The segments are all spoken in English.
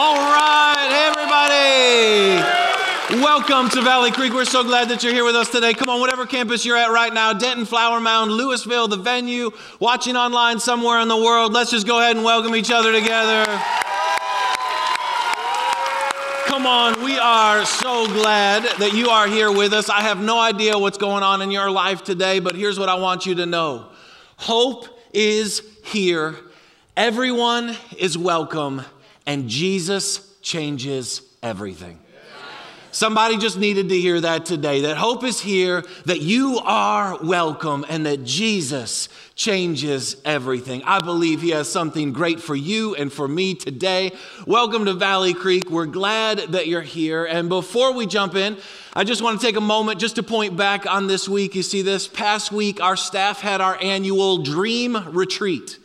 All right, everybody. Welcome to Valley Creek. We're so glad that you're here with us today. Come on, whatever campus you're at right now Denton, Flower Mound, Lewisville, the venue, watching online somewhere in the world, let's just go ahead and welcome each other together. Come on, we are so glad that you are here with us. I have no idea what's going on in your life today, but here's what I want you to know hope is here, everyone is welcome, and Jesus changes everything. Somebody just needed to hear that today that hope is here, that you are welcome, and that Jesus changes everything. I believe He has something great for you and for me today. Welcome to Valley Creek. We're glad that you're here. And before we jump in, I just want to take a moment just to point back on this week. You see, this past week, our staff had our annual Dream Retreat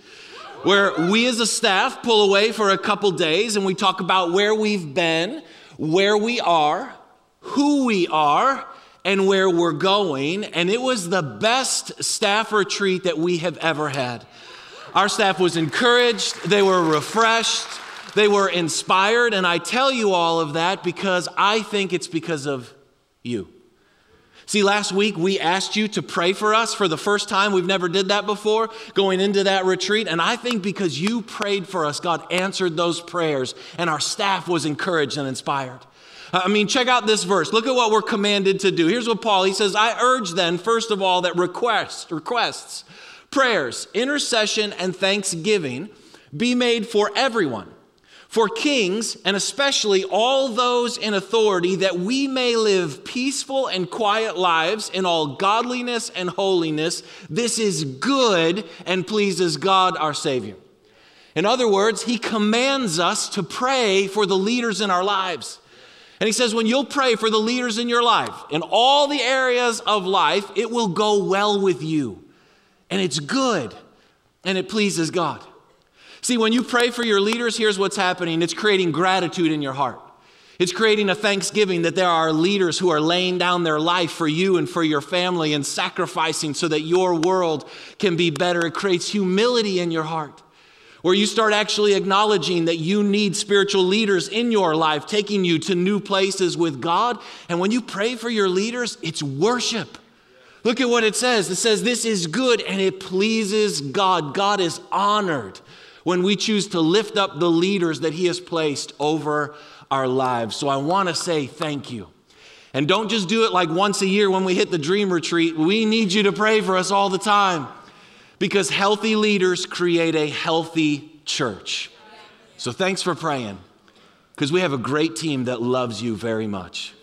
where we as a staff pull away for a couple days and we talk about where we've been, where we are, who we are, and where we're going. And it was the best staff retreat that we have ever had. Our staff was encouraged, they were refreshed, they were inspired. And I tell you all of that because I think it's because of you. See, last week we asked you to pray for us for the first time. We've never did that before going into that retreat. And I think because you prayed for us, God answered those prayers and our staff was encouraged and inspired. I mean, check out this verse. Look at what we're commanded to do. Here's what Paul, he says, I urge then, first of all, that requests, requests, prayers, intercession, and thanksgiving be made for everyone for kings, and especially all those in authority, that we may live peaceful and quiet lives in all godliness and holiness. This is good and pleases God our Savior. In other words, He commands us to pray for the leaders in our lives. And He says, when you'll pray for the leaders in your life, in all the areas of life, it will go well with you. And it's good and it pleases God. See, when you pray for your leaders, here's what's happening it's creating gratitude in your heart. It's creating a thanksgiving that there are leaders who are laying down their life for you and for your family and sacrificing so that your world can be better. It creates humility in your heart where you start actually acknowledging that you need spiritual leaders in your life, taking you to new places with God. And when you pray for your leaders, it's worship. Look at what it says. It says, This is good and it pleases God. God is honored when we choose to lift up the leaders that He has placed over our lives. So I want to say thank you. And don't just do it like once a year when we hit the dream retreat. We need you to pray for us all the time because healthy leaders create a healthy church. So thanks for praying because we have a great team that loves you very much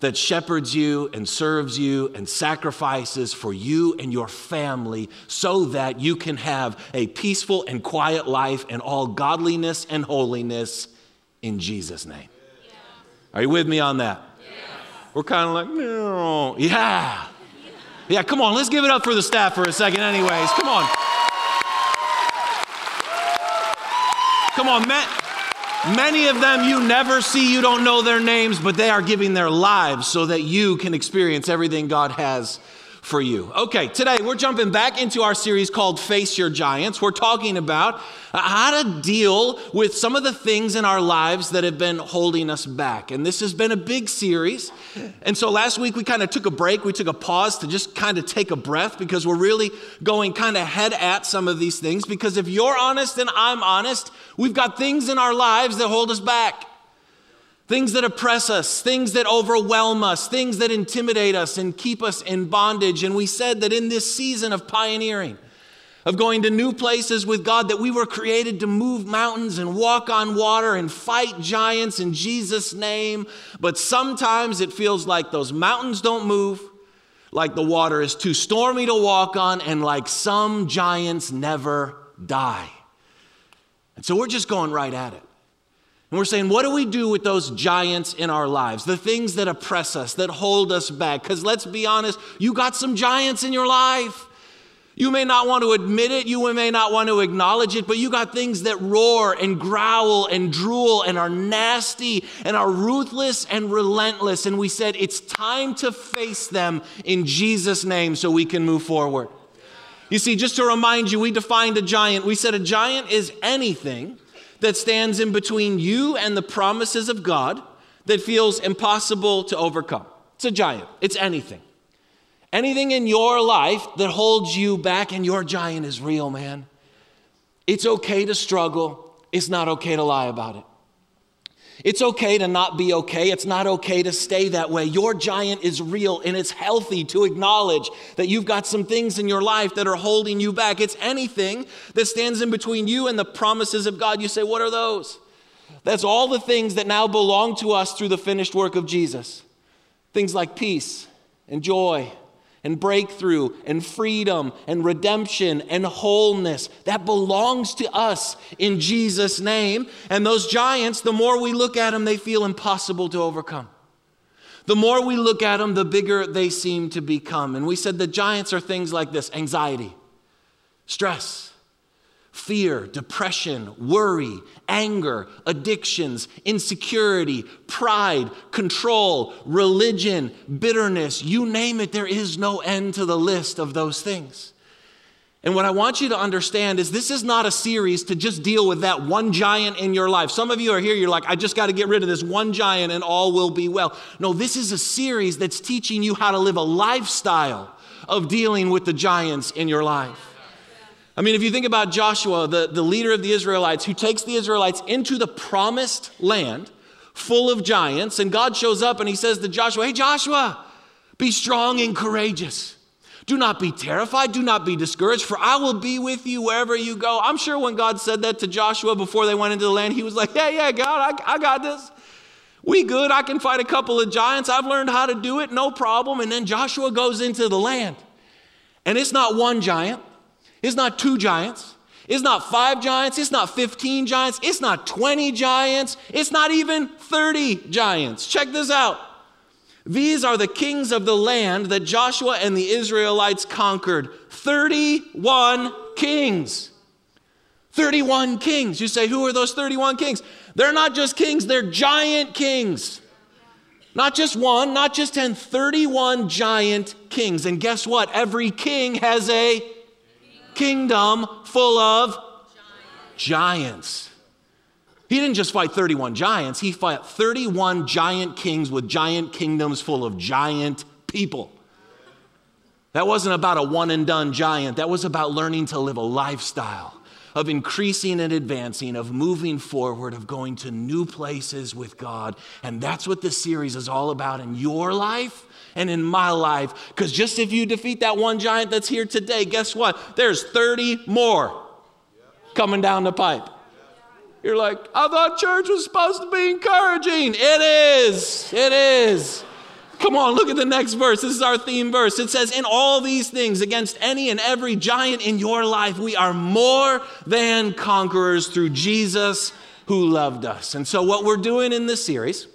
that shepherds you and serves you and sacrifices for you and your family so that you can have a peaceful and quiet life in all godliness and holiness in Jesus' name. Yeah. Are you with me on that? Yeah. We're kind of like, no. Yeah. Yeah, come on, let's give it up for the staff for a second, anyways. Come on. Come on, Matt. Many of them you never see, you don't know their names, but they are giving their lives so that you can experience everything God has for you. Okay, today we're jumping back into our series called Face Your Giants. We're talking about how to deal with some of the things in our lives that have been holding us back. And this has been a big series. And so last week we kind of took a break, we took a pause to just kind of take a breath because we're really going kind of head at some of these things. Because if you're honest and I'm honest, we've got things in our lives that hold us back things that oppress us, things that overwhelm us, things that intimidate us and keep us in bondage. And we said that in this season of pioneering, of going to new places with God, that we were created to move mountains and walk on water and fight giants in Jesus' name. But sometimes it feels like those mountains don't move, like the water is too stormy to walk on, and like some giants never die. And so we're just going right at it. And we're saying, what do we do with those giants in our lives? The things that oppress us, that hold us back. Because let's be honest, you got some giants in your life. You may not want to admit it, you may not want to acknowledge it, but you got things that roar and growl and drool and are nasty and are ruthless and relentless. And we said it's time to face them in Jesus' name so we can move forward. You see, just to remind you, we defined a giant. We said a giant is anything that stands in between you and the promises of God that feels impossible to overcome. It's a giant, it's anything. Anything in your life that holds you back, and your giant is real, man. It's okay to struggle, it's not okay to lie about it. It's okay to not be okay. It's not okay to stay that way. Your giant is real and it's healthy to acknowledge that you've got some things in your life that are holding you back. It's anything that stands in between you and the promises of God. You say, What are those? That's all the things that now belong to us through the finished work of Jesus. Things like peace and joy and breakthrough and freedom and redemption and wholeness. That belongs to us in Jesus' name. And those giants, the more we look at them, they feel impossible to overcome. The more we look at them, the bigger they seem to become. And we said the giants are things like this anxiety, stress, fear, depression, worry, anger, addictions, insecurity, pride, control, religion, bitterness you name it, there is no end to the list of those things. And what I want you to understand is this is not a series to just deal with that one giant in your life. Some of you are here, you're like, I just got to get rid of this one giant and all will be well. No, this is a series that's teaching you how to live a lifestyle of dealing with the giants in your life. I mean, if you think about Joshua, the, the leader of the Israelites, who takes the Israelites into the promised land full of giants, and God shows up and he says to Joshua, Hey, Joshua, be strong and courageous. Do not be terrified. Do not be discouraged, for I will be with you wherever you go. I'm sure when God said that to Joshua before they went into the land, he was like, Yeah, yeah, God, I, I got this. We good. I can fight a couple of giants. I've learned how to do it, no problem. And then Joshua goes into the land. And it's not one giant, it's not two giants. It's not five giants. It's not 15 giants. It's not 20 giants. It's not even 30 giants. Check this out. These are the kings of the land that Joshua and the Israelites conquered 31 kings. 31 kings. You say, who are those 31 kings? They're not just kings, they're giant kings. Not just one, not just 10, 31 giant kings. And guess what? Every king has a kingdom full of giants. He didn't just fight 31 giants, he fought 31 giant kings with giant kingdoms full of giant people. That wasn't about a one and done giant, that was about learning to live a lifestyle of increasing and advancing, of moving forward, of going to new places with God. And that's what this series is all about in your life and in my life. Because just if you defeat that one giant that's here today, guess what? There's 30 more coming down the pipe. You're like, I thought church was supposed to be encouraging. It is. It is. Come on, look at the next verse. This is our theme verse. It says, In all these things, against any and every giant in your life, we are more than conquerors through Jesus who loved us. And so, what we're doing in this series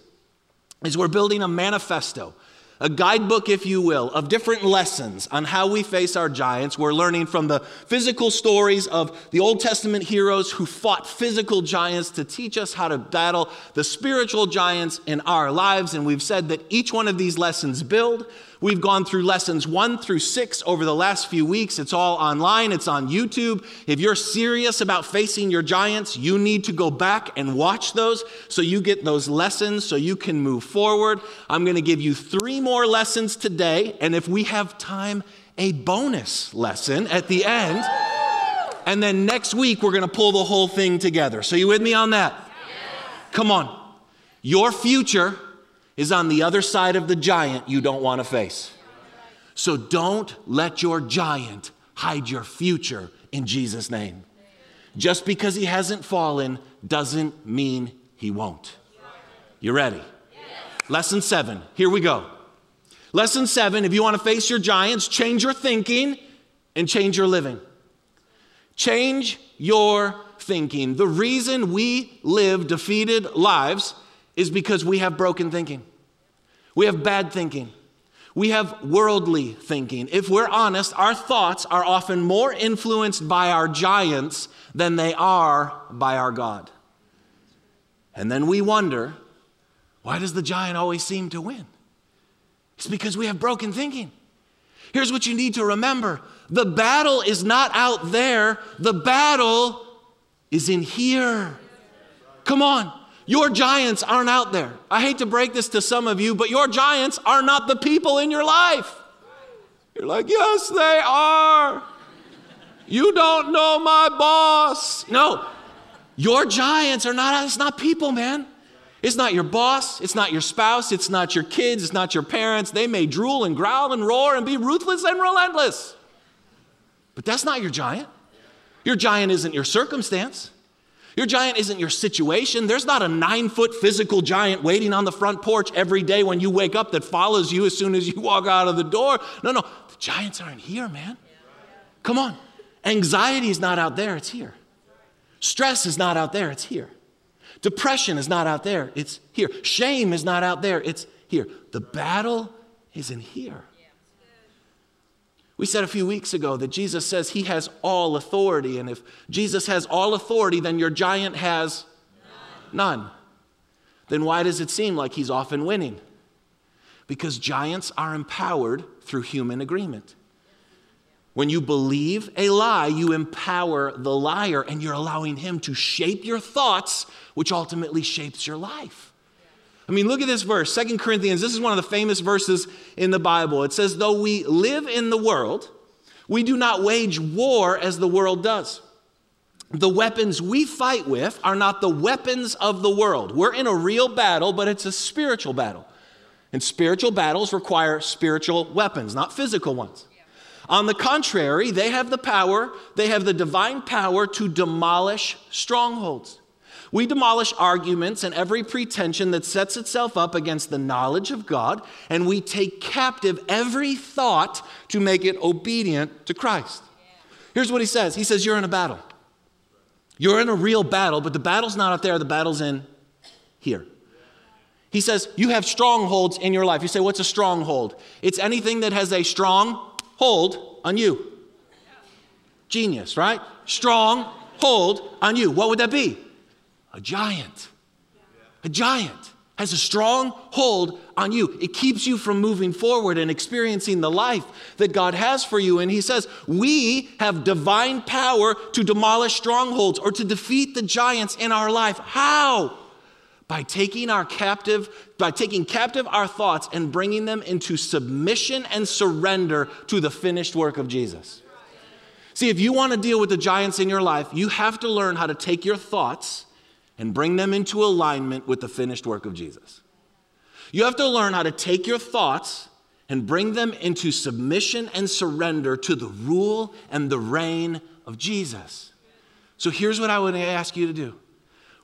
is we're building a manifesto a guidebook, if you will, of different lessons on how we face our giants. We're learning from the physical stories of the Old Testament heroes who fought physical giants to teach us how to battle the spiritual giants in our lives. And we've said that each one of these lessons build We've gone through lessons one through six over the last few weeks. It's all online, it's on YouTube. If you're serious about facing your giants, you need to go back and watch those so you get those lessons so you can move forward. I'm going to give you three more lessons today, and if we have time, a bonus lesson at the end. And then next week, we're going to pull the whole thing together. So, you with me on that? Come on. Your future is on the other side of the giant you don't want to face. So don't let your giant hide your future in Jesus' name. Just because he hasn't fallen doesn't mean he won't. You ready? Lesson seven. Here we go. Lesson seven if you want to face your giants, change your thinking and change your living. Change your thinking. The reason we live defeated lives is because we have broken thinking. We have bad thinking. We have worldly thinking. If we're honest, our thoughts are often more influenced by our giants than they are by our God. And then we wonder why does the giant always seem to win? It's because we have broken thinking. Here's what you need to remember the battle is not out there, the battle is in here. Come on. Your giants aren't out there. I hate to break this to some of you, but your giants are not the people in your life. You're like, yes, they are. You don't know my boss. No, your giants are not, it's not people, man. It's not your boss, it's not your spouse, it's not your kids, it's not your parents. They may drool and growl and roar and be ruthless and relentless. But that's not your giant. Your giant isn't your circumstance. Your giant isn't your situation. There's not a nine foot physical giant waiting on the front porch every day when you wake up that follows you as soon as you walk out of the door. No, no, the giants aren't here, man. Come on. Anxiety is not out there, it's here. Stress is not out there, it's here. Depression is not out there, it's here. Shame is not out there, it's here. The battle is in here. We said a few weeks ago that Jesus says he has all authority, and if Jesus has all authority, then your giant has none. none. Then why does it seem like he's often winning? Because giants are empowered through human agreement. When you believe a lie, you empower the liar and you're allowing him to shape your thoughts, which ultimately shapes your life. I mean, look at this verse, Second Corinthians. This is one of the famous verses in the Bible. It says, Though we live in the world, we do not wage war as the world does. The weapons we fight with are not the weapons of the world. We're in a real battle, but it's a spiritual battle. And spiritual battles require spiritual weapons, not physical ones. On the contrary, they have the power, they have the divine power to demolish strongholds. We demolish arguments and every pretension that sets itself up against the knowledge of God, and we take captive every thought to make it obedient to Christ. Here's what he says He says, You're in a battle. You're in a real battle, but the battle's not out there, the battle's in here. He says, You have strongholds in your life. You say, What's a stronghold? It's anything that has a strong hold on you. Genius, right? Strong hold on you. What would that be? A giant. A giant has a strong hold on you. It keeps you from moving forward and experiencing the life that God has for you. And He says, We have divine power to demolish strongholds or to defeat the giants in our life. How? By taking our captive, by taking captive our thoughts and bringing them into submission and surrender to the finished work of Jesus. See, if you want to deal with the giants in your life, you have to learn how to take your thoughts and bring them into alignment with the finished work of Jesus. You have to learn how to take your thoughts and bring them into submission and surrender to the rule and the reign of Jesus. So here's what I would ask you to do.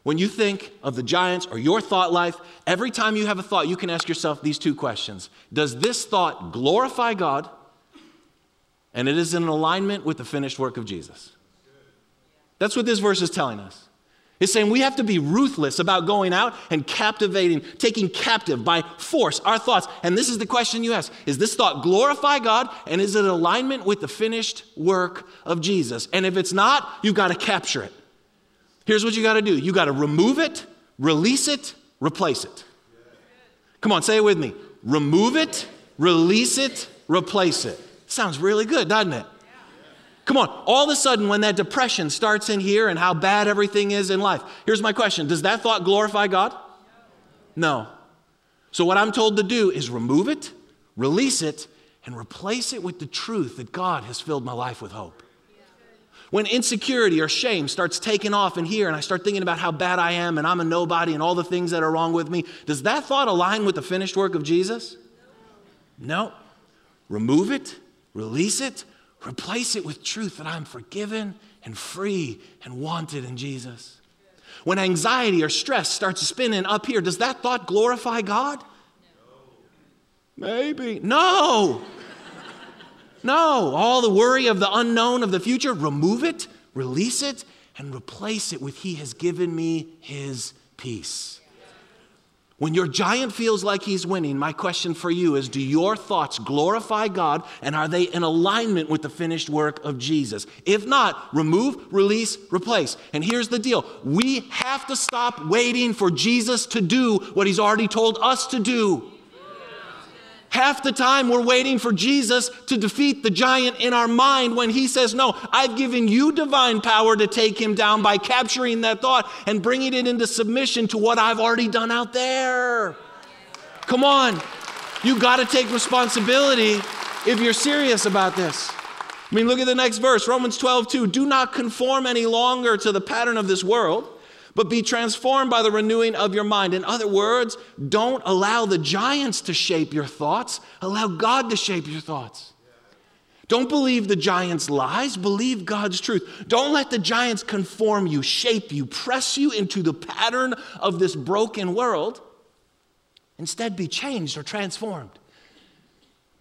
When you think of the giants or your thought life, every time you have a thought, you can ask yourself these two questions Does this thought glorify God? And it is in alignment with the finished work of Jesus. That's what this verse is telling us. It's saying we have to be ruthless about going out and captivating, taking captive by force our thoughts. And this is the question you ask Is this thought glorify God? And is it in alignment with the finished work of Jesus? And if it's not, you've got to capture it. Here's what you got to do you got to remove it, release it, replace it. Come on, say it with me. Remove it, release it, replace it. Sounds really good, doesn't it? Come on, all of a sudden, when that depression starts in here and how bad everything is in life, here's my question Does that thought glorify God? No. So, what I'm told to do is remove it, release it, and replace it with the truth that God has filled my life with hope. When insecurity or shame starts taking off in here and I start thinking about how bad I am and I'm a nobody and all the things that are wrong with me, does that thought align with the finished work of Jesus? No. Remove it, release it, Replace it with truth that I'm forgiven and free and wanted in Jesus. When anxiety or stress starts spinning up here, does that thought glorify God? No. Maybe. No. no. All the worry of the unknown of the future, remove it, release it, and replace it with He has given me His peace. When your giant feels like he's winning, my question for you is do your thoughts glorify God and are they in alignment with the finished work of Jesus? If not, remove, release, replace. And here's the deal we have to stop waiting for Jesus to do what he's already told us to do. Half the time, we're waiting for Jesus to defeat the giant in our mind when he says, No, I've given you divine power to take him down by capturing that thought and bringing it into submission to what I've already done out there. Come on. You got to take responsibility if you're serious about this. I mean, look at the next verse Romans 12, 2. Do not conform any longer to the pattern of this world but be transformed by the renewing of your mind. In other words, don't allow the giants to shape your thoughts, allow God to shape your thoughts. Don't believe the giants' lies, believe God's truth. Don't let the giants conform you, shape you, press you into the pattern of this broken world. Instead, be changed or transformed.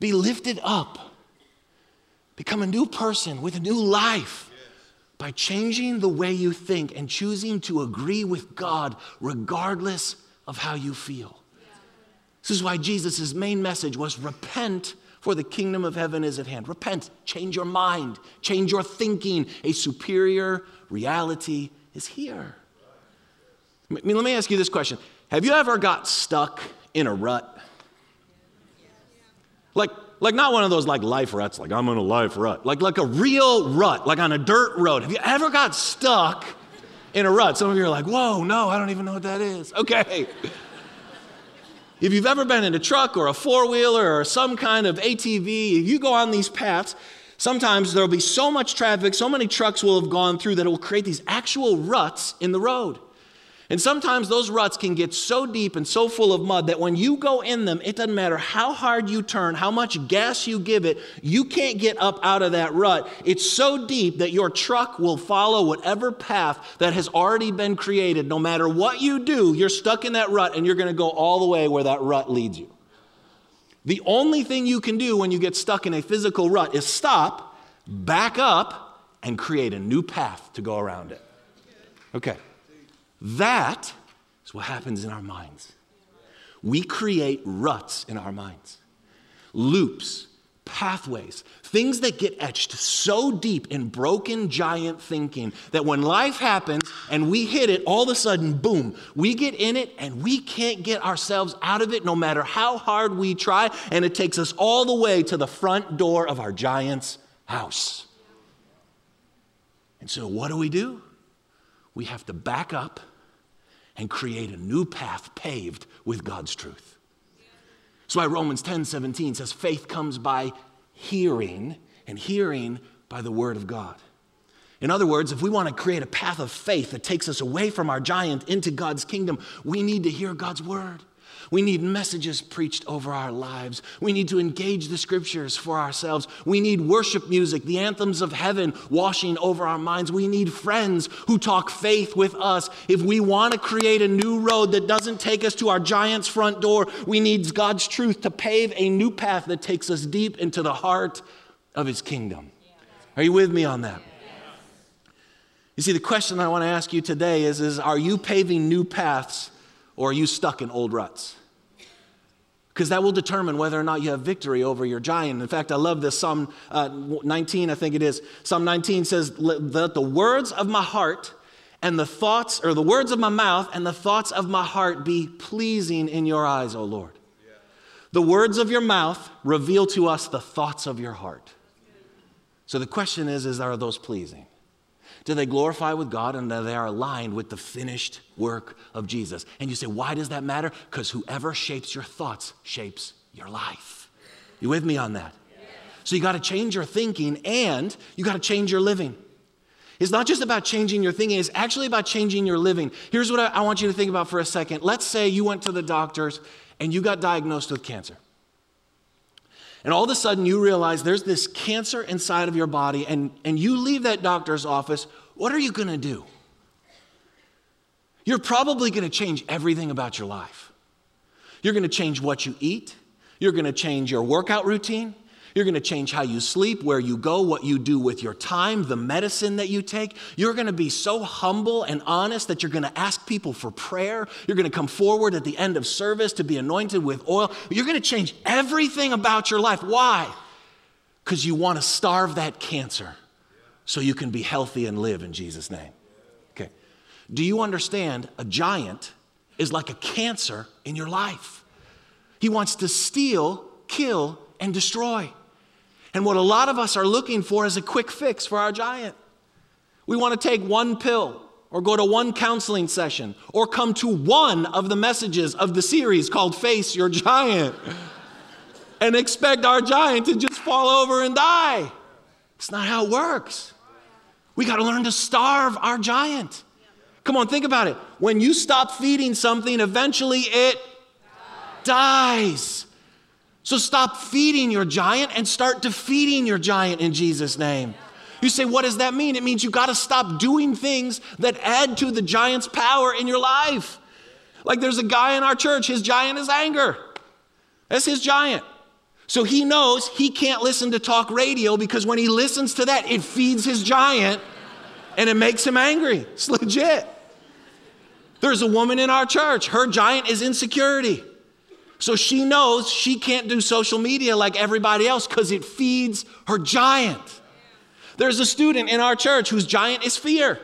Be lifted up. Become a new person with a new life by changing the way you think and choosing to agree with God regardless of how you feel. This is why Jesus' main message was repent, for the kingdom of heaven is at hand. Repent, change your mind, change your thinking. A superior reality is here. I mean, let me ask you this question Have you ever got stuck in a rut? Like, like not one of those like life ruts, like I'm in a life rut, like, like a real rut, like on a dirt road. Have you ever got stuck in a rut? Some of you are like, whoa, no, I don't even know what that is. Okay. if you've ever been in a truck or a four wheeler or some kind of ATV, if you go on these paths, sometimes there'll be so much traffic, so many trucks will have gone through that it will create these actual ruts in the road. And sometimes those ruts can get so deep and so full of mud that when you go in them, it doesn't matter how hard you turn, how much gas you give it, you can't get up out of that rut. It's so deep that your truck will follow whatever path that has already been created. No matter what you do, you're stuck in that rut and you're going to go all the way where that rut leads you. The only thing you can do when you get stuck in a physical rut is stop, back up, and create a new path to go around it. Okay. That is what happens in our minds. We create ruts in our minds, loops, pathways, things that get etched so deep in broken giant thinking that when life happens and we hit it, all of a sudden, boom, we get in it and we can't get ourselves out of it no matter how hard we try, and it takes us all the way to the front door of our giant's house. And so, what do we do? We have to back up and create a new path paved with God's truth. That's why Romans 10 17 says, faith comes by hearing, and hearing by the word of God. In other words, if we want to create a path of faith that takes us away from our giant into God's kingdom, we need to hear God's word. We need messages preached over our lives. We need to engage the scriptures for ourselves. We need worship music, the anthems of heaven washing over our minds. We need friends who talk faith with us. If we want to create a new road that doesn't take us to our giant's front door, we need God's truth to pave a new path that takes us deep into the heart of his kingdom. Are you with me on that? You see, the question I want to ask you today is, is Are you paving new paths or are you stuck in old ruts? because that will determine whether or not you have victory over your giant. In fact, I love this Psalm uh, 19, I think it is. Psalm 19 says, Let the words of my heart and the thoughts, or the words of my mouth and the thoughts of my heart be pleasing in your eyes, O Lord. The words of your mouth reveal to us the thoughts of your heart. So the question is, is are those pleasing? Do they glorify with God and they are aligned with the finished work of Jesus? And you say, why does that matter? Because whoever shapes your thoughts shapes your life. You with me on that? So you got to change your thinking and you got to change your living. It's not just about changing your thinking, it's actually about changing your living. Here's what I, I want you to think about for a second. Let's say you went to the doctors and you got diagnosed with cancer. And all of a sudden, you realize there's this cancer inside of your body, and, and you leave that doctor's office. What are you going to do? You're probably going to change everything about your life. You're going to change what you eat, you're going to change your workout routine, you're going to change how you sleep, where you go, what you do with your time, the medicine that you take. You're going to be so humble and honest that you're going to ask people for prayer. You're going to come forward at the end of service to be anointed with oil. You're going to change everything about your life. Why? Because you want to starve that cancer so you can be healthy and live in Jesus' name. Okay. Do you understand? A giant is like a cancer in your life. He wants to steal kill, and destroy. And what a lot of us are looking for is a quick fix for our giant. We want to take one pill or go to one counseling session or come to one of the messages of the series called Face Your Giant and expect our giant to just fall over and die. It's not how it works. We got to learn to starve our giant. Come on, think about it. When you stop feeding something, eventually it dies. So stop feeding your giant and start defeating your giant in Jesus' name. You say, what does that mean? It means you got to stop doing things that add to the giant's power in your life. Like there's a guy in our church, his giant is anger. That's his giant. So he knows he can't listen to talk radio because when he listens to that, it feeds his giant and it makes him angry. It's legit. There's a woman in our church, her giant is insecurity. So she knows she can't do social media like everybody else because it feeds her giant. There's a student in our church whose giant is fear.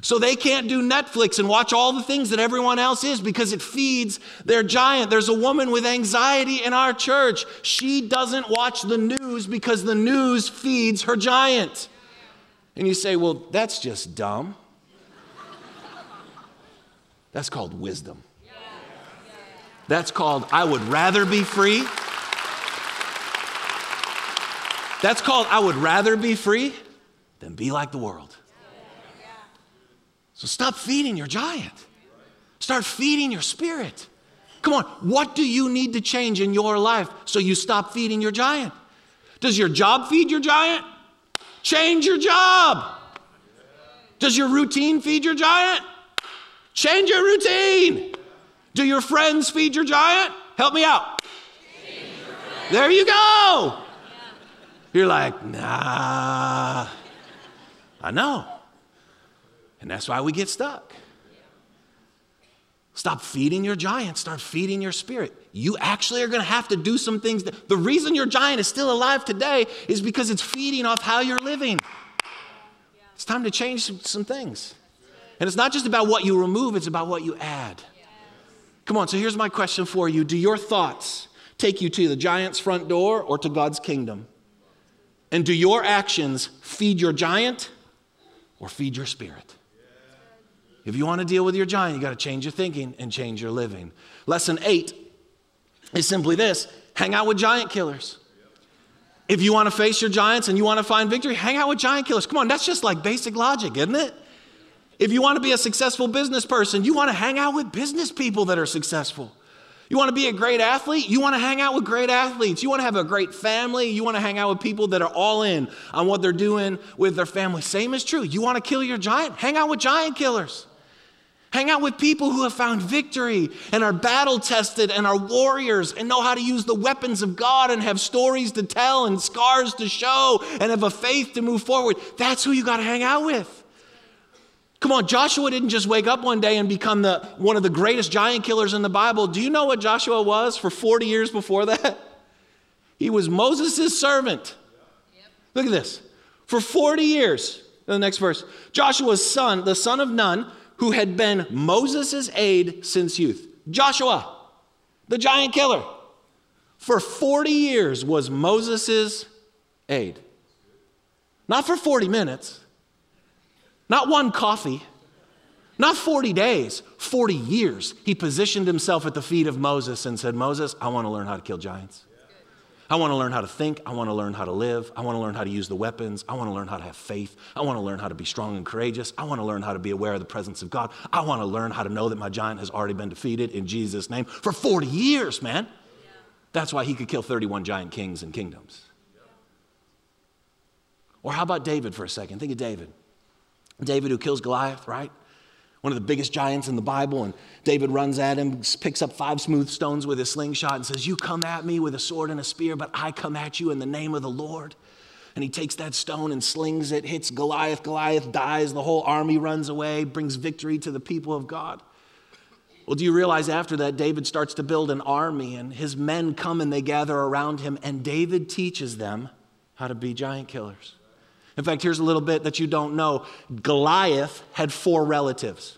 So they can't do Netflix and watch all the things that everyone else is because it feeds their giant. There's a woman with anxiety in our church. She doesn't watch the news because the news feeds her giant. And you say, well, that's just dumb. That's called wisdom. That's called I would rather be free. That's called I would rather be free than be like the world. So stop feeding your giant. Start feeding your spirit. Come on, what do you need to change in your life so you stop feeding your giant? Does your job feed your giant? Change your job. Does your routine feed your giant? Change your routine. Do your friends feed your giant? Help me out. There you go. You're like, nah. I know. And that's why we get stuck. Stop feeding your giant, start feeding your spirit. You actually are going to have to do some things. That, the reason your giant is still alive today is because it's feeding off how you're living. It's time to change some, some things. And it's not just about what you remove, it's about what you add. Come on, so here's my question for you Do your thoughts take you to the giant's front door or to God's kingdom? And do your actions feed your giant or feed your spirit? If you want to deal with your giant, you got to change your thinking and change your living. Lesson eight is simply this hang out with giant killers. If you want to face your giants and you want to find victory, hang out with giant killers. Come on, that's just like basic logic, isn't it? If you want to be a successful business person, you want to hang out with business people that are successful. You want to be a great athlete? You want to hang out with great athletes. You want to have a great family? You want to hang out with people that are all in on what they're doing with their family. Same is true. You want to kill your giant? Hang out with giant killers. Hang out with people who have found victory and are battle tested and are warriors and know how to use the weapons of God and have stories to tell and scars to show and have a faith to move forward. That's who you got to hang out with. Come on, Joshua didn't just wake up one day and become the, one of the greatest giant killers in the Bible. Do you know what Joshua was for 40 years before that? He was Moses' servant. Yep. Look at this. For 40 years, the next verse, Joshua's son, the son of Nun, who had been Moses' aide since youth. Joshua, the giant killer, for 40 years was Moses' aide. Not for 40 minutes, not one coffee, not 40 days, 40 years. He positioned himself at the feet of Moses and said, Moses, I want to learn how to kill giants. I want to learn how to think. I want to learn how to live. I want to learn how to use the weapons. I want to learn how to have faith. I want to learn how to be strong and courageous. I want to learn how to be aware of the presence of God. I want to learn how to know that my giant has already been defeated in Jesus' name for 40 years, man. That's why he could kill 31 giant kings and kingdoms. Or how about David for a second? Think of David. David who kills Goliath, right? One of the biggest giants in the Bible. And David runs at him, picks up five smooth stones with his slingshot, and says, You come at me with a sword and a spear, but I come at you in the name of the Lord. And he takes that stone and slings it, hits Goliath. Goliath dies. The whole army runs away, brings victory to the people of God. Well, do you realize after that, David starts to build an army, and his men come and they gather around him, and David teaches them how to be giant killers. In fact, here's a little bit that you don't know Goliath had four relatives.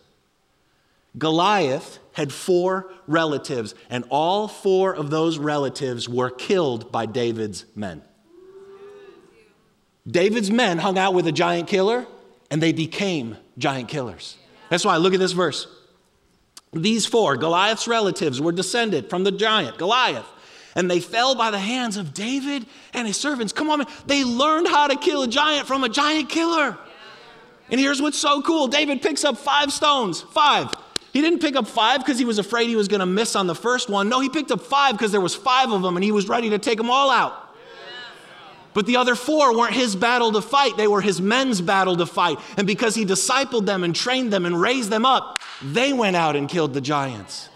Goliath had four relatives, and all four of those relatives were killed by David's men. David's men hung out with a giant killer, and they became giant killers. That's why, look at this verse. These four, Goliath's relatives, were descended from the giant, Goliath, and they fell by the hands of David and his servants. Come on, man. They learned how to kill a giant from a giant killer. And here's what's so cool David picks up five stones, five. He didn't pick up five because he was afraid he was going to miss on the first one. No, he picked up five because there was five of them and he was ready to take them all out. But the other four weren't his battle to fight, they were his men's battle to fight. And because he discipled them and trained them and raised them up, they went out and killed the giants.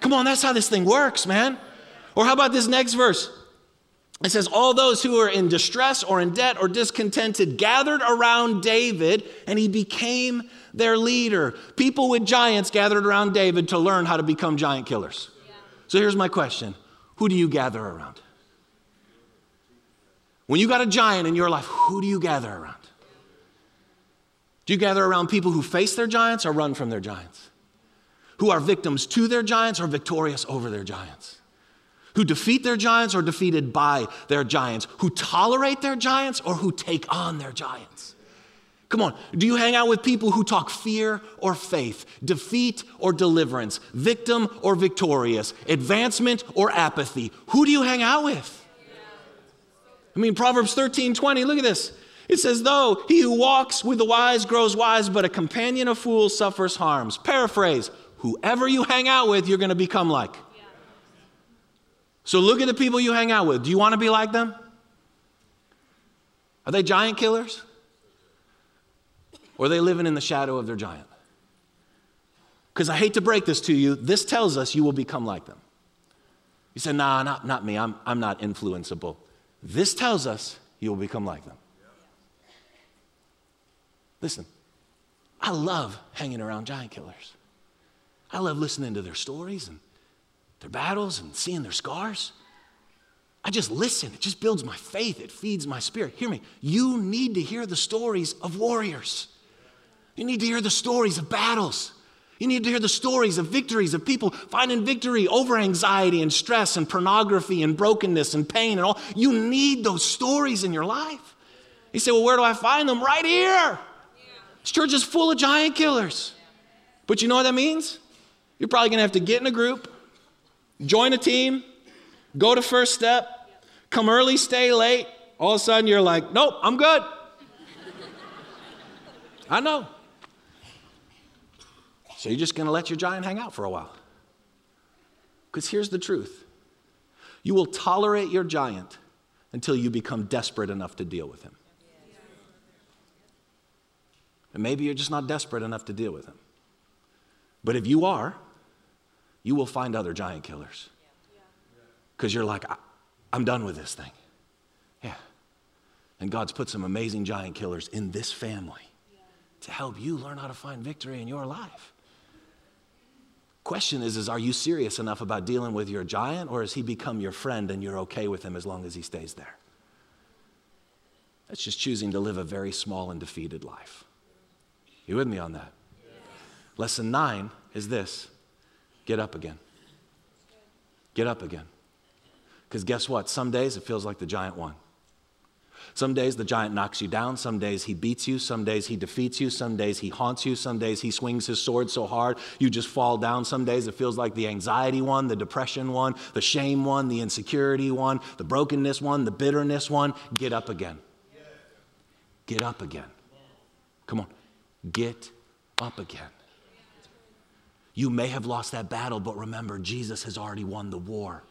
Come on, that's how this thing works, man. Or how about this next verse? It says, All those who are in distress or in debt or discontented gathered around David, and he became their leader. People with giants gathered around David to learn how to become giant killers. Yeah. So here's my question Who do you gather around? When you got a giant in your life, who do you gather around? Do you gather around people who face their giants or run from their giants? Who are victims to their giants or victorious over their giants? Who defeat their giants or defeated by their giants? Who tolerate their giants or who take on their giants? Come on, do you hang out with people who talk fear or faith, defeat or deliverance, victim or victorious, advancement or apathy? Who do you hang out with? I mean, Proverbs 13 20, look at this. It says, Though he who walks with the wise grows wise, but a companion of fools suffers harms. Paraphrase Whoever you hang out with, you're going to become like. So look at the people you hang out with. Do you want to be like them? Are they giant killers? Or are they living in the shadow of their giant? Because I hate to break this to you, this tells us you will become like them. You say, nah, not, not me. I'm, I'm not influenceable. This tells us you will become like them. Listen, I love hanging around giant killers. I love listening to their stories and their battles and seeing their scars. I just listen. It just builds my faith. It feeds my spirit. Hear me. You need to hear the stories of warriors. You need to hear the stories of battles. You need to hear the stories of victories, of people finding victory over anxiety and stress and pornography and brokenness and pain and all. You need those stories in your life. You say, Well, where do I find them? Right here. This church is full of giant killers. But you know what that means? You're probably going to have to get in a group, join a team, go to first step, come early, stay late. All of a sudden, you're like, Nope, I'm good. I know. So you're just going to let your giant hang out for a while. Because here's the truth you will tolerate your giant until you become desperate enough to deal with him. And maybe you're just not desperate enough to deal with him. But if you are, you will find other giant killers. Because you're like, I'm done with this thing. Yeah. And God's put some amazing giant killers in this family to help you learn how to find victory in your life. Question is, is are you serious enough about dealing with your giant, or has he become your friend and you're okay with him as long as he stays there? That's just choosing to live a very small and defeated life. You with me on that? Yes. Lesson nine is this get up again. Get up again. Because guess what? Some days it feels like the giant won. Some days the giant knocks you down. Some days he beats you. Some days he defeats you. Some days he haunts you. Some days he swings his sword so hard you just fall down. Some days it feels like the anxiety won, the depression won, the shame won, the insecurity won, the brokenness won, the bitterness won. Get up again. Get up again. Come on. Get up again. You may have lost that battle, but remember, Jesus has already won the war.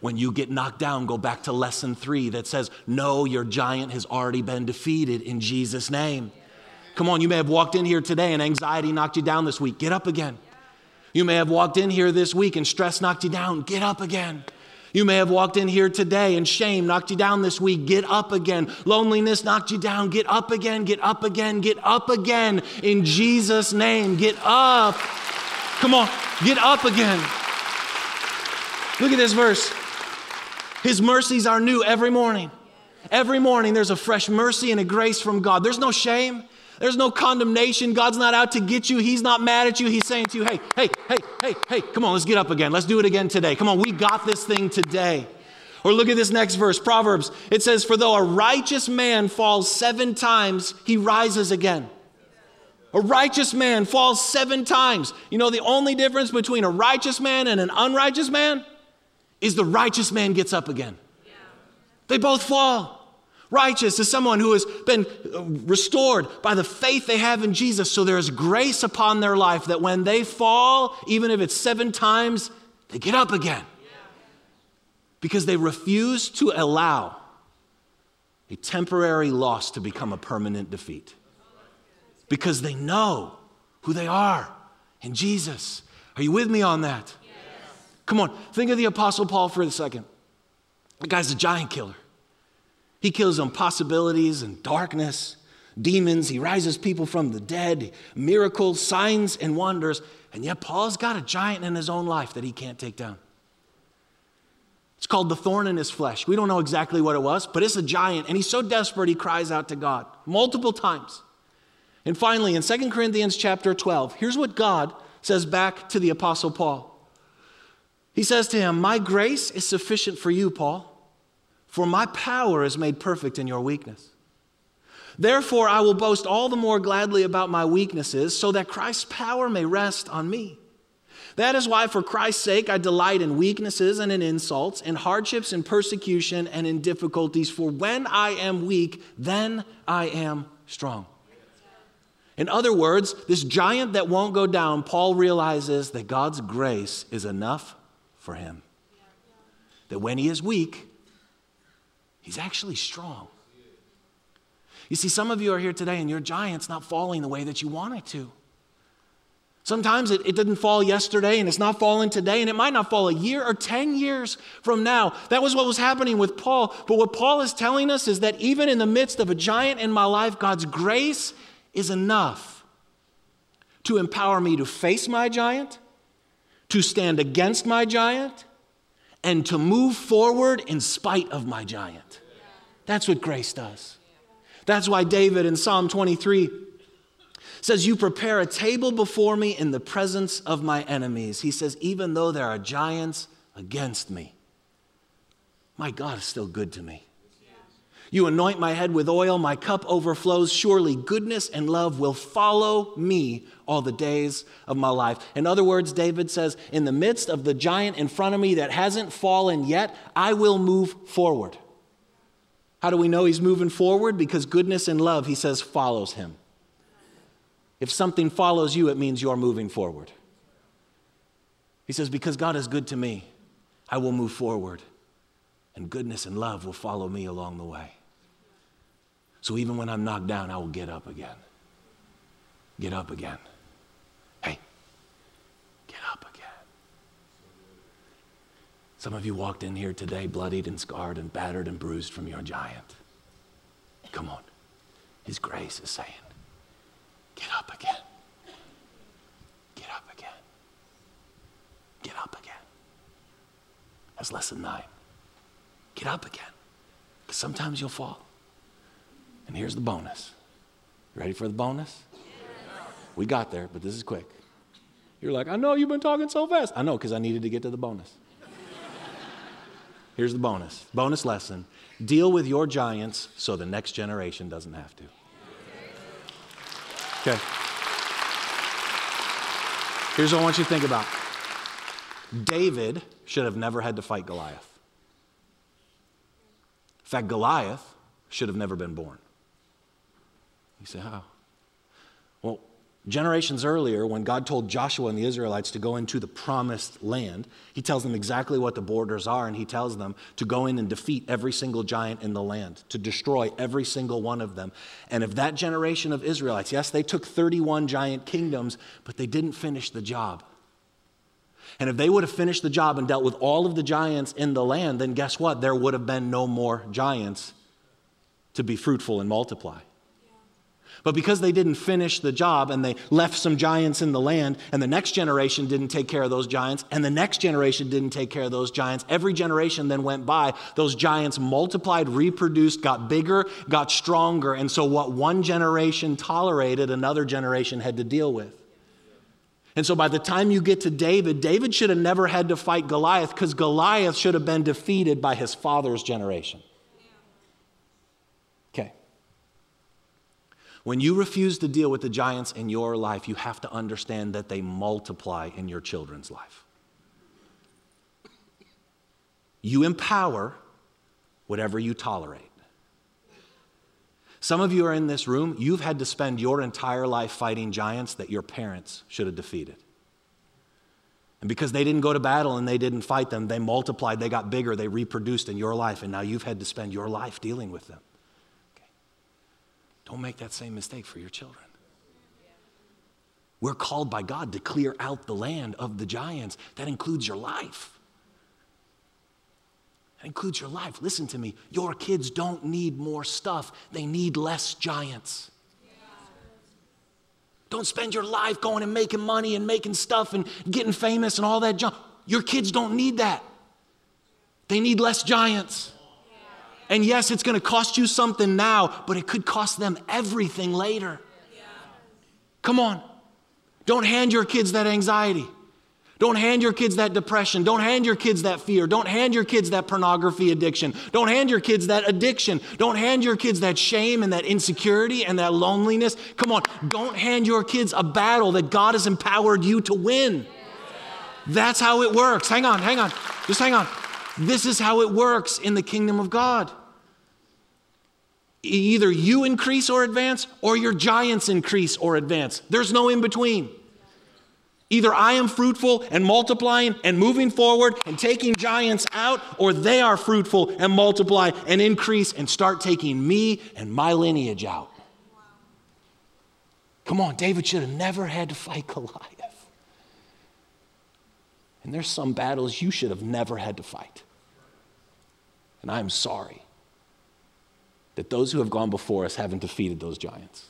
When you get knocked down, go back to lesson three that says, No, your giant has already been defeated in Jesus' name. Come on, you may have walked in here today and anxiety knocked you down this week. Get up again. You may have walked in here this week and stress knocked you down. Get up again. You may have walked in here today and shame knocked you down this week. Get up again. Loneliness knocked you down. Get up again. Get up again. Get up again. In Jesus' name, get up. Come on, get up again. Look at this verse. His mercies are new every morning. Every morning there's a fresh mercy and a grace from God. There's no shame, There's no condemnation. God's not out to get you. He's not mad at you. He's saying to you, hey, hey, hey, hey, hey, come on, let's get up again. Let's do it again today. Come on, we got this thing today. Or look at this next verse, Proverbs. It says, For though a righteous man falls seven times, he rises again. A righteous man falls seven times. You know, the only difference between a righteous man and an unrighteous man is the righteous man gets up again. They both fall. Righteous is someone who has been uh, restored by the faith they have in Jesus. So there is grace upon their life that when they fall, even if it's seven times, they get up again because they refuse to allow a temporary loss to become a permanent defeat. Because they know who they are in Jesus. Are you with me on that? Yes. Come on, think of the Apostle Paul for a second. The guy's a giant killer. He kills impossibilities and darkness, demons. He rises people from the dead, miracles, signs, and wonders. And yet, Paul's got a giant in his own life that he can't take down. It's called the thorn in his flesh. We don't know exactly what it was, but it's a giant, and he's so desperate he cries out to God multiple times. And finally, in 2 Corinthians chapter 12, here's what God says back to the Apostle Paul. He says to him, My grace is sufficient for you, Paul, for my power is made perfect in your weakness. Therefore, I will boast all the more gladly about my weaknesses, so that Christ's power may rest on me. That is why, for Christ's sake, I delight in weaknesses and in insults, in hardships and persecution and in difficulties. For when I am weak, then I am strong. In other words, this giant that won't go down, Paul realizes that God's grace is enough for him. That when he is weak, he's actually strong. You see, some of you are here today and your giant's not falling the way that you want it to. Sometimes it, it didn't fall yesterday and it's not falling today, and it might not fall a year or 10 years from now. That was what was happening with Paul. But what Paul is telling us is that even in the midst of a giant in my life, God's grace is enough to empower me to face my giant, to stand against my giant, and to move forward in spite of my giant. That's what grace does. That's why David in Psalm 23 says, You prepare a table before me in the presence of my enemies. He says, Even though there are giants against me, my God is still good to me. You anoint my head with oil, my cup overflows. Surely goodness and love will follow me all the days of my life. In other words, David says, In the midst of the giant in front of me that hasn't fallen yet, I will move forward. How do we know he's moving forward? Because goodness and love, he says, follows him. If something follows you, it means you're moving forward. He says, Because God is good to me, I will move forward, and goodness and love will follow me along the way. So even when I'm knocked down, I will get up again. Get up again. Hey, get up again. Some of you walked in here today bloodied and scarred and battered and bruised from your giant. Come on. His grace is saying, Get up again. Get up again. Get up again. That's lesson nine. Get up again. Because sometimes you'll fall. And here's the bonus. Ready for the bonus? We got there, but this is quick. You're like, I know you've been talking so fast. I know, because I needed to get to the bonus. Here's the bonus bonus lesson deal with your giants so the next generation doesn't have to. Okay. Here's what I want you to think about David should have never had to fight Goliath. In fact, Goliath should have never been born. You say, how? Well, Generations earlier, when God told Joshua and the Israelites to go into the promised land, he tells them exactly what the borders are, and he tells them to go in and defeat every single giant in the land, to destroy every single one of them. And if that generation of Israelites, yes, they took 31 giant kingdoms, but they didn't finish the job. And if they would have finished the job and dealt with all of the giants in the land, then guess what? There would have been no more giants to be fruitful and multiply. But because they didn't finish the job and they left some giants in the land, and the next generation didn't take care of those giants, and the next generation didn't take care of those giants, every generation then went by. Those giants multiplied, reproduced, got bigger, got stronger. And so, what one generation tolerated, another generation had to deal with. And so by the time you get to David, David should have never had to fight Goliath because Goliath should have been defeated by his father's generation. Okay. When you refuse to deal with the giants in your life, you have to understand that they multiply in your children's life. You empower whatever you tolerate. Some of you are in this room, you've had to spend your entire life fighting giants that your parents should have defeated. And because they didn't go to battle and they didn't fight them, they multiplied, they got bigger, they reproduced in your life, and now you've had to spend your life dealing with them. Don't make that same mistake for your children. We're called by God to clear out the land of the giants. That includes your life That includes your life. Listen to me. Your kids don't need more stuff, they need less giants. Don't spend your life going and making money and making stuff and getting famous and all that junk. Your kids don't need that. They need less giants. And yes, it's going to cost you something now, but it could cost them everything later. Come on. Don't hand your kids that anxiety. Don't hand your kids that depression. Don't hand your kids that fear. Don't hand your kids that pornography addiction. Don't hand your kids that addiction. Don't hand your kids that shame and that insecurity and that loneliness. Come on, don't hand your kids a battle that God has empowered you to win. That's how it works. Hang on, hang on. Just hang on. This is how it works in the kingdom of God. Either you increase or advance, or your giants increase or advance. There's no in between. Either I am fruitful and multiplying and moving forward and taking giants out, or they are fruitful and multiply and increase and start taking me and my lineage out. Come on, David should have never had to fight Goliath. And there's some battles you should have never had to fight. And I'm sorry that those who have gone before us haven't defeated those giants.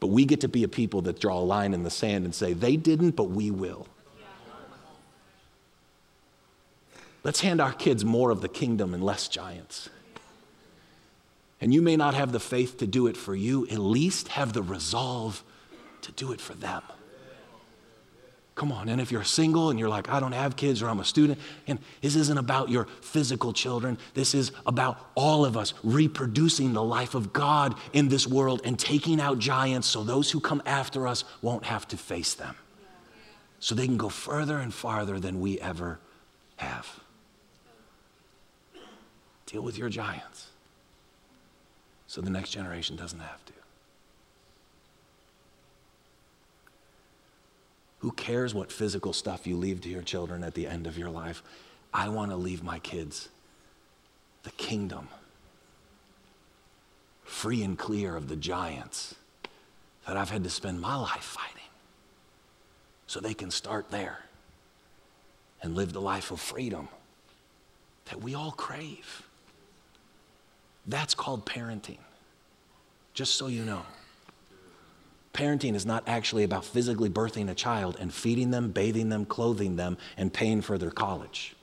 But we get to be a people that draw a line in the sand and say, they didn't, but we will. Let's hand our kids more of the kingdom and less giants. And you may not have the faith to do it for you, at least have the resolve to do it for them. Come on. And if you're single and you're like, I don't have kids or I'm a student, and this isn't about your physical children. This is about all of us reproducing the life of God in this world and taking out giants so those who come after us won't have to face them. So they can go further and farther than we ever have. Deal with your giants so the next generation doesn't have to. Who cares what physical stuff you leave to your children at the end of your life? I want to leave my kids the kingdom, free and clear of the giants that I've had to spend my life fighting, so they can start there and live the life of freedom that we all crave. That's called parenting, just so you know. Parenting is not actually about physically birthing a child and feeding them, bathing them, clothing them, and paying for their college.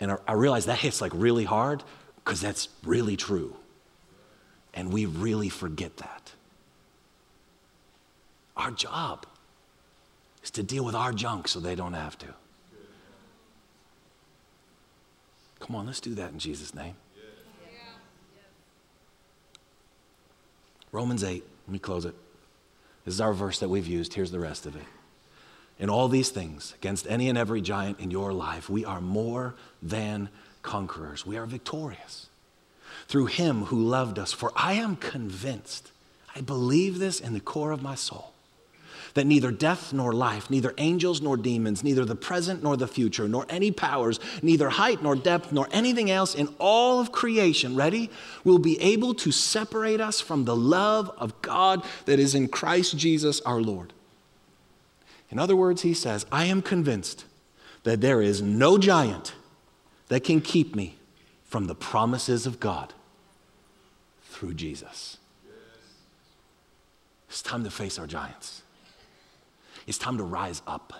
And I, realize that hits like really hard because that's really true. And we really forget that. Our job is to deal with our junk so they don't have to. Come on, let's do that in Jesus' name. Romans 8. Let me close it. This is our verse that we've used. Here's the rest of it. In all these things, against any and every giant in your life, we are more than conquerors. We are victorious through him who loved us. For I am convinced, I believe this in the core of my soul that neither death nor life, neither angels nor demons, neither the present nor the future, nor any powers, neither height nor depth, nor anything else in all of creation, ready, will be able to separate us from the love of God that is in Christ Jesus our Lord. In other words, he says, I am convinced that there is no giant that can keep me from the promises of God through Jesus. It's time to face our giants. It's time to rise up.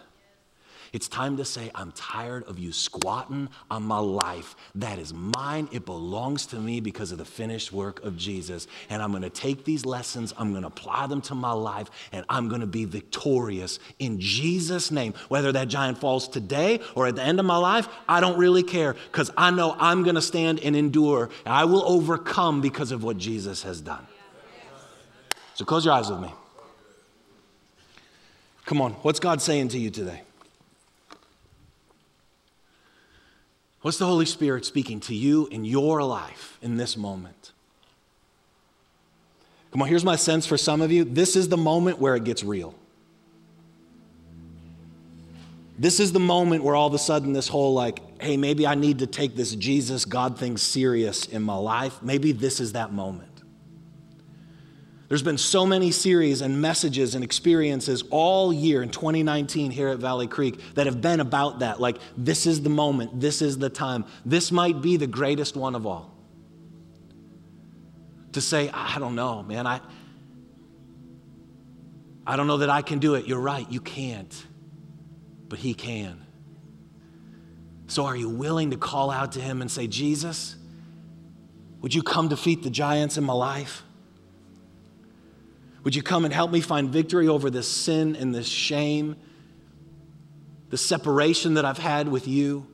It's time to say, I'm tired of you squatting on my life. That is mine. It belongs to me because of the finished work of Jesus. And I'm going to take these lessons, I'm going to apply them to my life, and I'm going to be victorious in Jesus' name. Whether that giant falls today or at the end of my life, I don't really care because I know I'm going to stand and endure. I will overcome because of what Jesus has done. So close your eyes with me. Come on, what's God saying to you today? What's the Holy Spirit speaking to you in your life in this moment? Come on, here's my sense for some of you. This is the moment where it gets real. This is the moment where all of a sudden this whole, like, hey, maybe I need to take this Jesus God thing serious in my life. Maybe this is that moment. There's been so many series and messages and experiences all year in 2019 here at Valley Creek that have been about that. Like, this is the moment, this is the time. This might be the greatest one of all. To say, I don't know, man, I, I don't know that I can do it. You're right, you can't, but He can. So, are you willing to call out to Him and say, Jesus, would you come defeat the giants in my life? Would you come and help me find victory over this sin and this shame, the separation that I've had with you?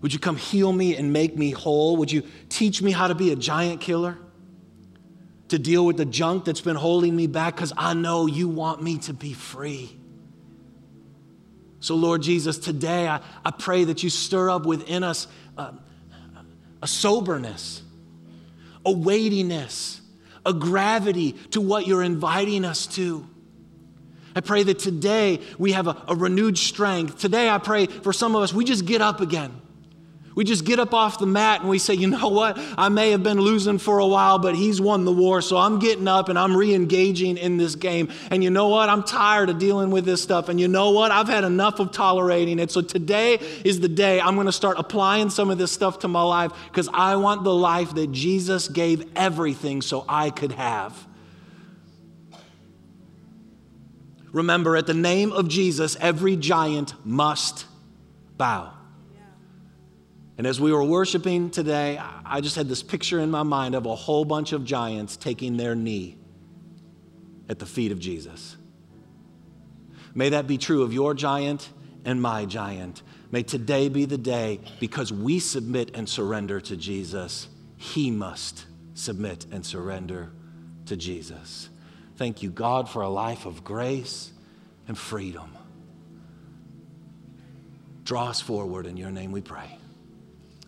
Would you come heal me and make me whole? Would you teach me how to be a giant killer? To deal with the junk that's been holding me back because I know you want me to be free. So, Lord Jesus, today I, I pray that you stir up within us uh, a soberness, a weightiness, a gravity to what you're inviting us to. I pray that today we have a, a, renewed strength. Today, I pray for some of us, we just get up again. We just get up off the mat and we say, you know what? I may have been losing for a while, but he's won the war. So I'm getting up and I'm re engaging in this game. And you know what? I'm tired of dealing with this stuff. And you know what? I've had enough of tolerating it. So today is the day I'm going to start applying some of this stuff to my life because I want the life that Jesus gave everything so I could have. Remember, at the name of Jesus, every giant must bow. And as we were worshiping today, I just had this picture in my mind of a whole bunch of giants taking their knee at the feet of Jesus. May that be true of your giant and my giant. May today be the day because we submit and surrender to Jesus, he must submit and surrender to Jesus. Thank you, God, for a life of grace and freedom. Draw us forward in your name, we pray.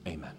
Amen.